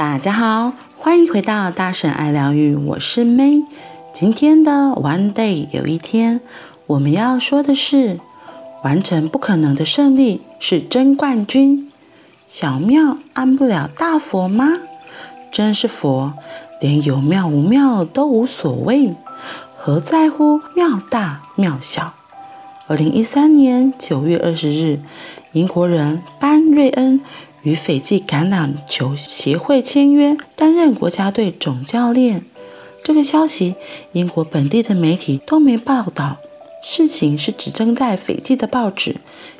大家好，欢迎回到大婶爱疗愈，我是 May。今天的 One Day 有一天，我们要说的是，完成不可能的胜利是真冠军。小庙安不了大佛吗？真是佛，连有庙无庙都无所谓，何在乎庙大庙小？二零一三年九月二十日，英国人班瑞恩。与斐济橄榄球协会签约，担任国家队总教练。这个消息，英国本地的媒体都没报道。事情是只登在斐济的报纸，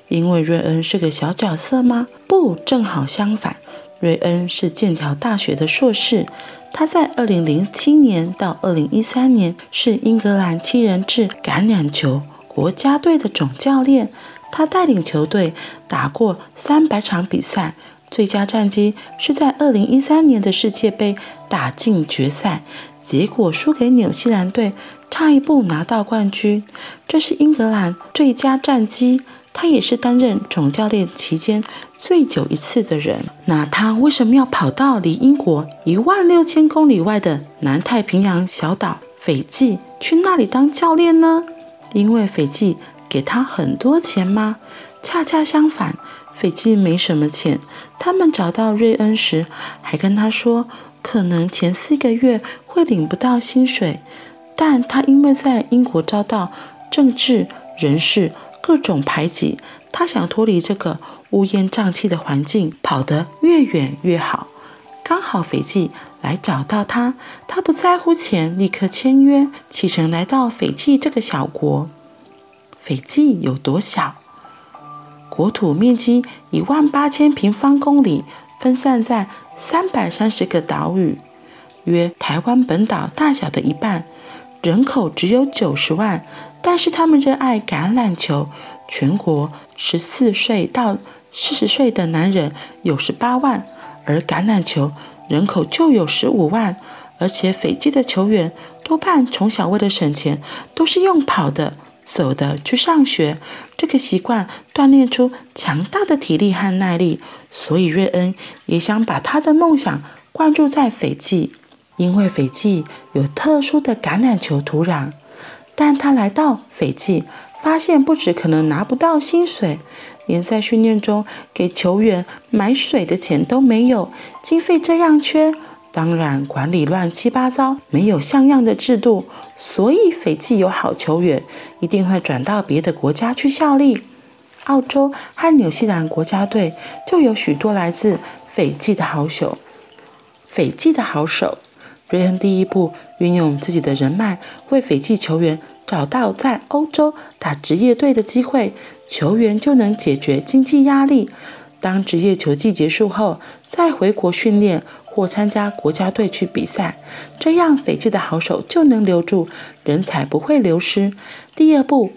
因为瑞恩是个小角色吗？不，正好相反。瑞恩是剑桥大学的硕士，他在2007年到2013年是英格兰七人制橄榄球国家队的总教练。他带领球队打过三百场比赛，最佳战绩是在二零一三年的世界杯打进决赛，结果输给纽西兰队，差一步拿到冠军。这是英格兰最佳战绩，他也是担任总教练期间最久一次的人。那他为什么要跑到离英国一万六千公里外的南太平洋小岛斐济去那里当教练呢？因为斐济。给他很多钱吗？恰恰相反，斐济没什么钱。他们找到瑞恩时，还跟他说，可能前四个月会领不到薪水。但他因为在英国遭到政治人事各种排挤，他想脱离这个乌烟瘴气的环境，跑得越远越好。刚好斐济来找到他，他不在乎钱，立刻签约，启程来到斐济这个小国。斐济有多小？国土面积一万八千平方公里，分散在三百三十个岛屿，约台湾本岛大小的一半，人口只有九十万。但是他们热爱橄榄球，全国十四岁到四十岁的男人有十八万，而橄榄球人口就有十五万。而且斐济的球员多半从小为了省钱，都是用跑的。走的去上学，这个习惯锻炼出强大的体力和耐力。所以瑞恩也想把他的梦想灌注在斐济，因为斐济有特殊的橄榄球土壤。但他来到斐济，发现不止可能拿不到薪水，连在训练中给球员买水的钱都没有，经费这样缺。当然，管理乱七八糟，没有像样的制度，所以斐济有好球员，一定会转到别的国家去效力。澳洲和纽西兰国家队就有许多来自斐济的好手。斐济的好手，瑞恩第一步运用自己的人脉，为斐济球员找到在欧洲打职业队的机会，球员就能解决经济压力。当职业球季结束后，再回国训练或参加国家队去比赛，这样斐济的好手就能留住，人才不会流失。第二步，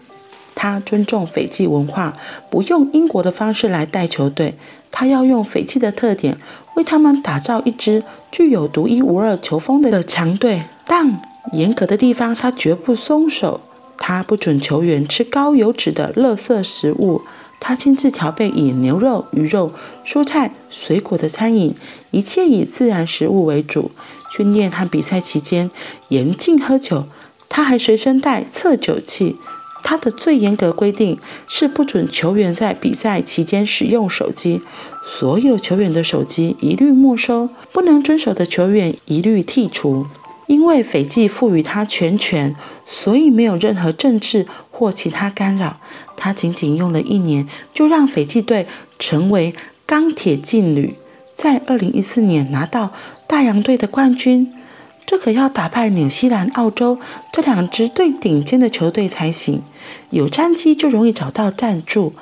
他尊重斐济文化，不用英国的方式来带球队，他要用斐济的特点为他们打造一支具有独一无二球风的强队。但严格的地方，他绝不松手，他不准球员吃高油脂的垃圾食物。他亲自调配以牛肉、鱼肉、蔬菜、水果的餐饮，一切以自然食物为主。训练和比赛期间严禁喝酒，他还随身带测酒器。他的最严格规定是不准球员在比赛期间使用手机，所有球员的手机一律没收，不能遵守的球员一律剔除。因为斐济赋予他全权，所以没有任何政治或其他干扰。他仅仅用了一年，就让斐济队成为钢铁劲旅，在二零一四年拿到大洋队的冠军。这可要打败纽西兰、澳洲这两支最顶尖的球队才行。有战绩就容易找到赞助。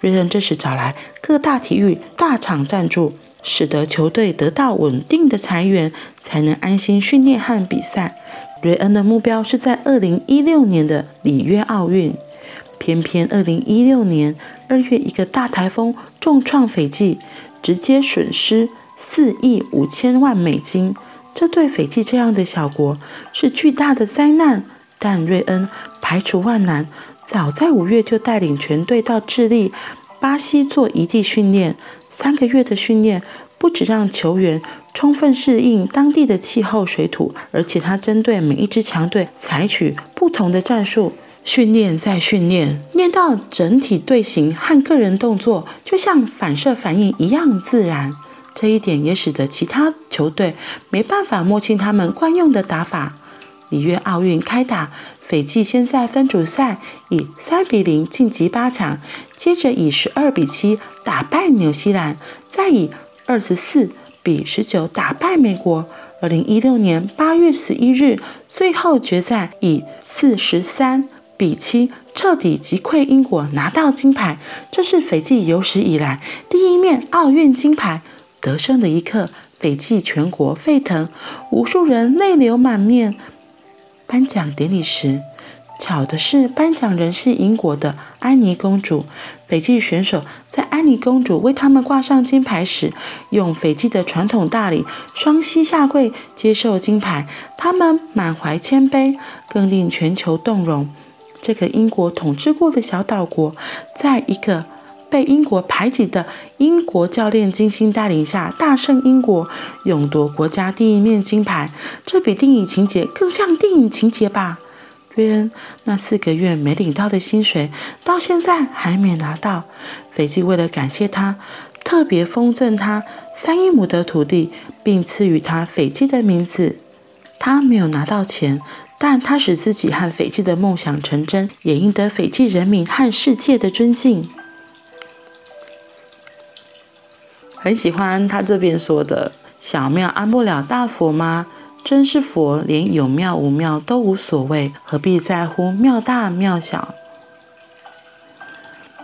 瑞恩这时找来各大体育大厂赞助。使得球队得到稳定的财源，才能安心训练和比赛。瑞恩的目标是在二零一六年的里约奥运，偏偏二零一六年二月一个大台风重创斐济，直接损失四亿五千万美金。这对斐济这样的小国是巨大的灾难。但瑞恩排除万难，早在五月就带领全队到智利、巴西做异地训练。三个月的训练不只让球员充分适应当地的气候水土，而且他针对每一支强队采取不同的战术，训练再训练，练到整体队形和个人动作就像反射反应一样自然。这一点也使得其他球队没办法摸清他们惯用的打法。里约奥运开打，斐济先在分组赛以三比零晋级八强，接着以十二比七打败纽西兰，再以二十四比十九打败美国。二零一六年八月十一日，最后决赛以四十三比七彻底击溃英国，拿到金牌。这是斐济有史以来第一面奥运金牌。得胜的一刻，斐济全国沸腾，无数人泪流满面。颁奖典礼时，巧的是，颁奖人是英国的安妮公主。斐济选手在安妮公主为他们挂上金牌时，用斐济的传统大礼双膝下跪接受金牌，他们满怀谦卑，更令全球动容。这个英国统治过的小岛国，在一个被英国排挤的英国教练精心带领下，大胜英国，勇夺国家第一面金牌。这比电影情节更像电影情节吧？瑞恩那四个月没领到的薪水，到现在还没拿到。斐济为了感谢他，特别封赠他三英亩的土地，并赐予他斐济的名字。他没有拿到钱，但他使自己和斐济的梦想成真，也赢得斐济人民和世界的尊敬。很喜欢他这边说的“小庙安不了大佛吗？真是佛，连有庙无庙都无所谓，何必在乎庙大庙小？”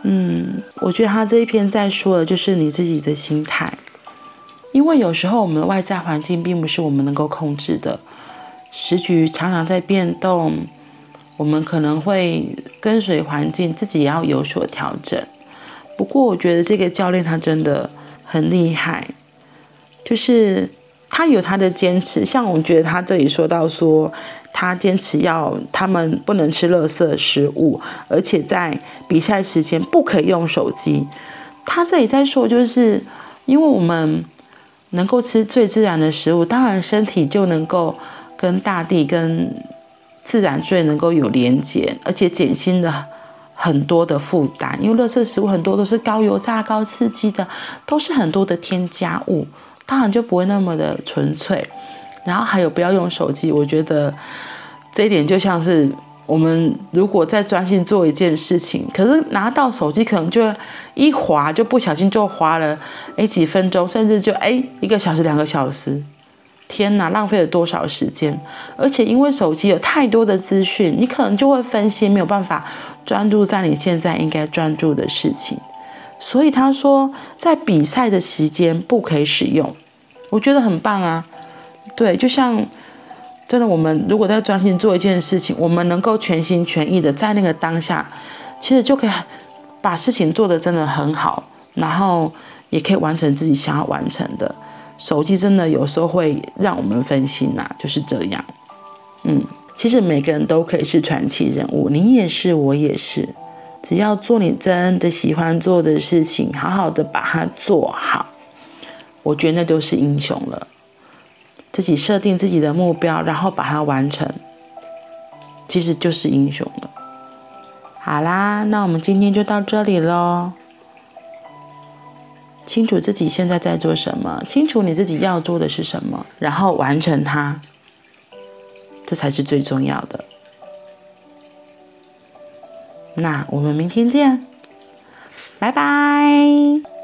嗯，我觉得他这一篇在说的就是你自己的心态，因为有时候我们的外在环境并不是我们能够控制的，时局常常在变动，我们可能会跟随环境，自己也要有所调整。不过，我觉得这个教练他真的。很厉害，就是他有他的坚持。像我觉得他这里说到说，他坚持要他们不能吃垃圾食物，而且在比赛时间不可以用手机。他这里在说，就是因为我们能够吃最自然的食物，当然身体就能够跟大地、跟自然最能够有连接，而且减轻了。很多的负担，因为垃圾食物很多都是高油炸、高刺激的，都是很多的添加物，当然就不会那么的纯粹。然后还有不要用手机，我觉得这一点就像是我们如果在专心做一件事情，可是拿到手机可能就一滑就不小心就滑了，哎几分钟，甚至就哎一个小时、两个小时。天哪，浪费了多少时间？而且因为手机有太多的资讯，你可能就会分心，没有办法专注在你现在应该专注的事情。所以他说，在比赛的时间不可以使用，我觉得很棒啊。对，就像真的，我们如果在专心做一件事情，我们能够全心全意的在那个当下，其实就可以把事情做得真的很好，然后也可以完成自己想要完成的。手机真的有时候会让我们分心呐、就是这样。嗯，其实每个人都可以是传奇人物，你也是，我也是。只要做你真的喜欢做的事情，好好的把它做好，我觉得那就是英雄了。自己设定自己的目标，然后把它完成，其实就是英雄了。好啦，那我们今天就到这里喽。清楚自己现在在做什么，清楚你自己要做的是什么，然后完成它，这才是最重要的。那我们明天见，拜拜。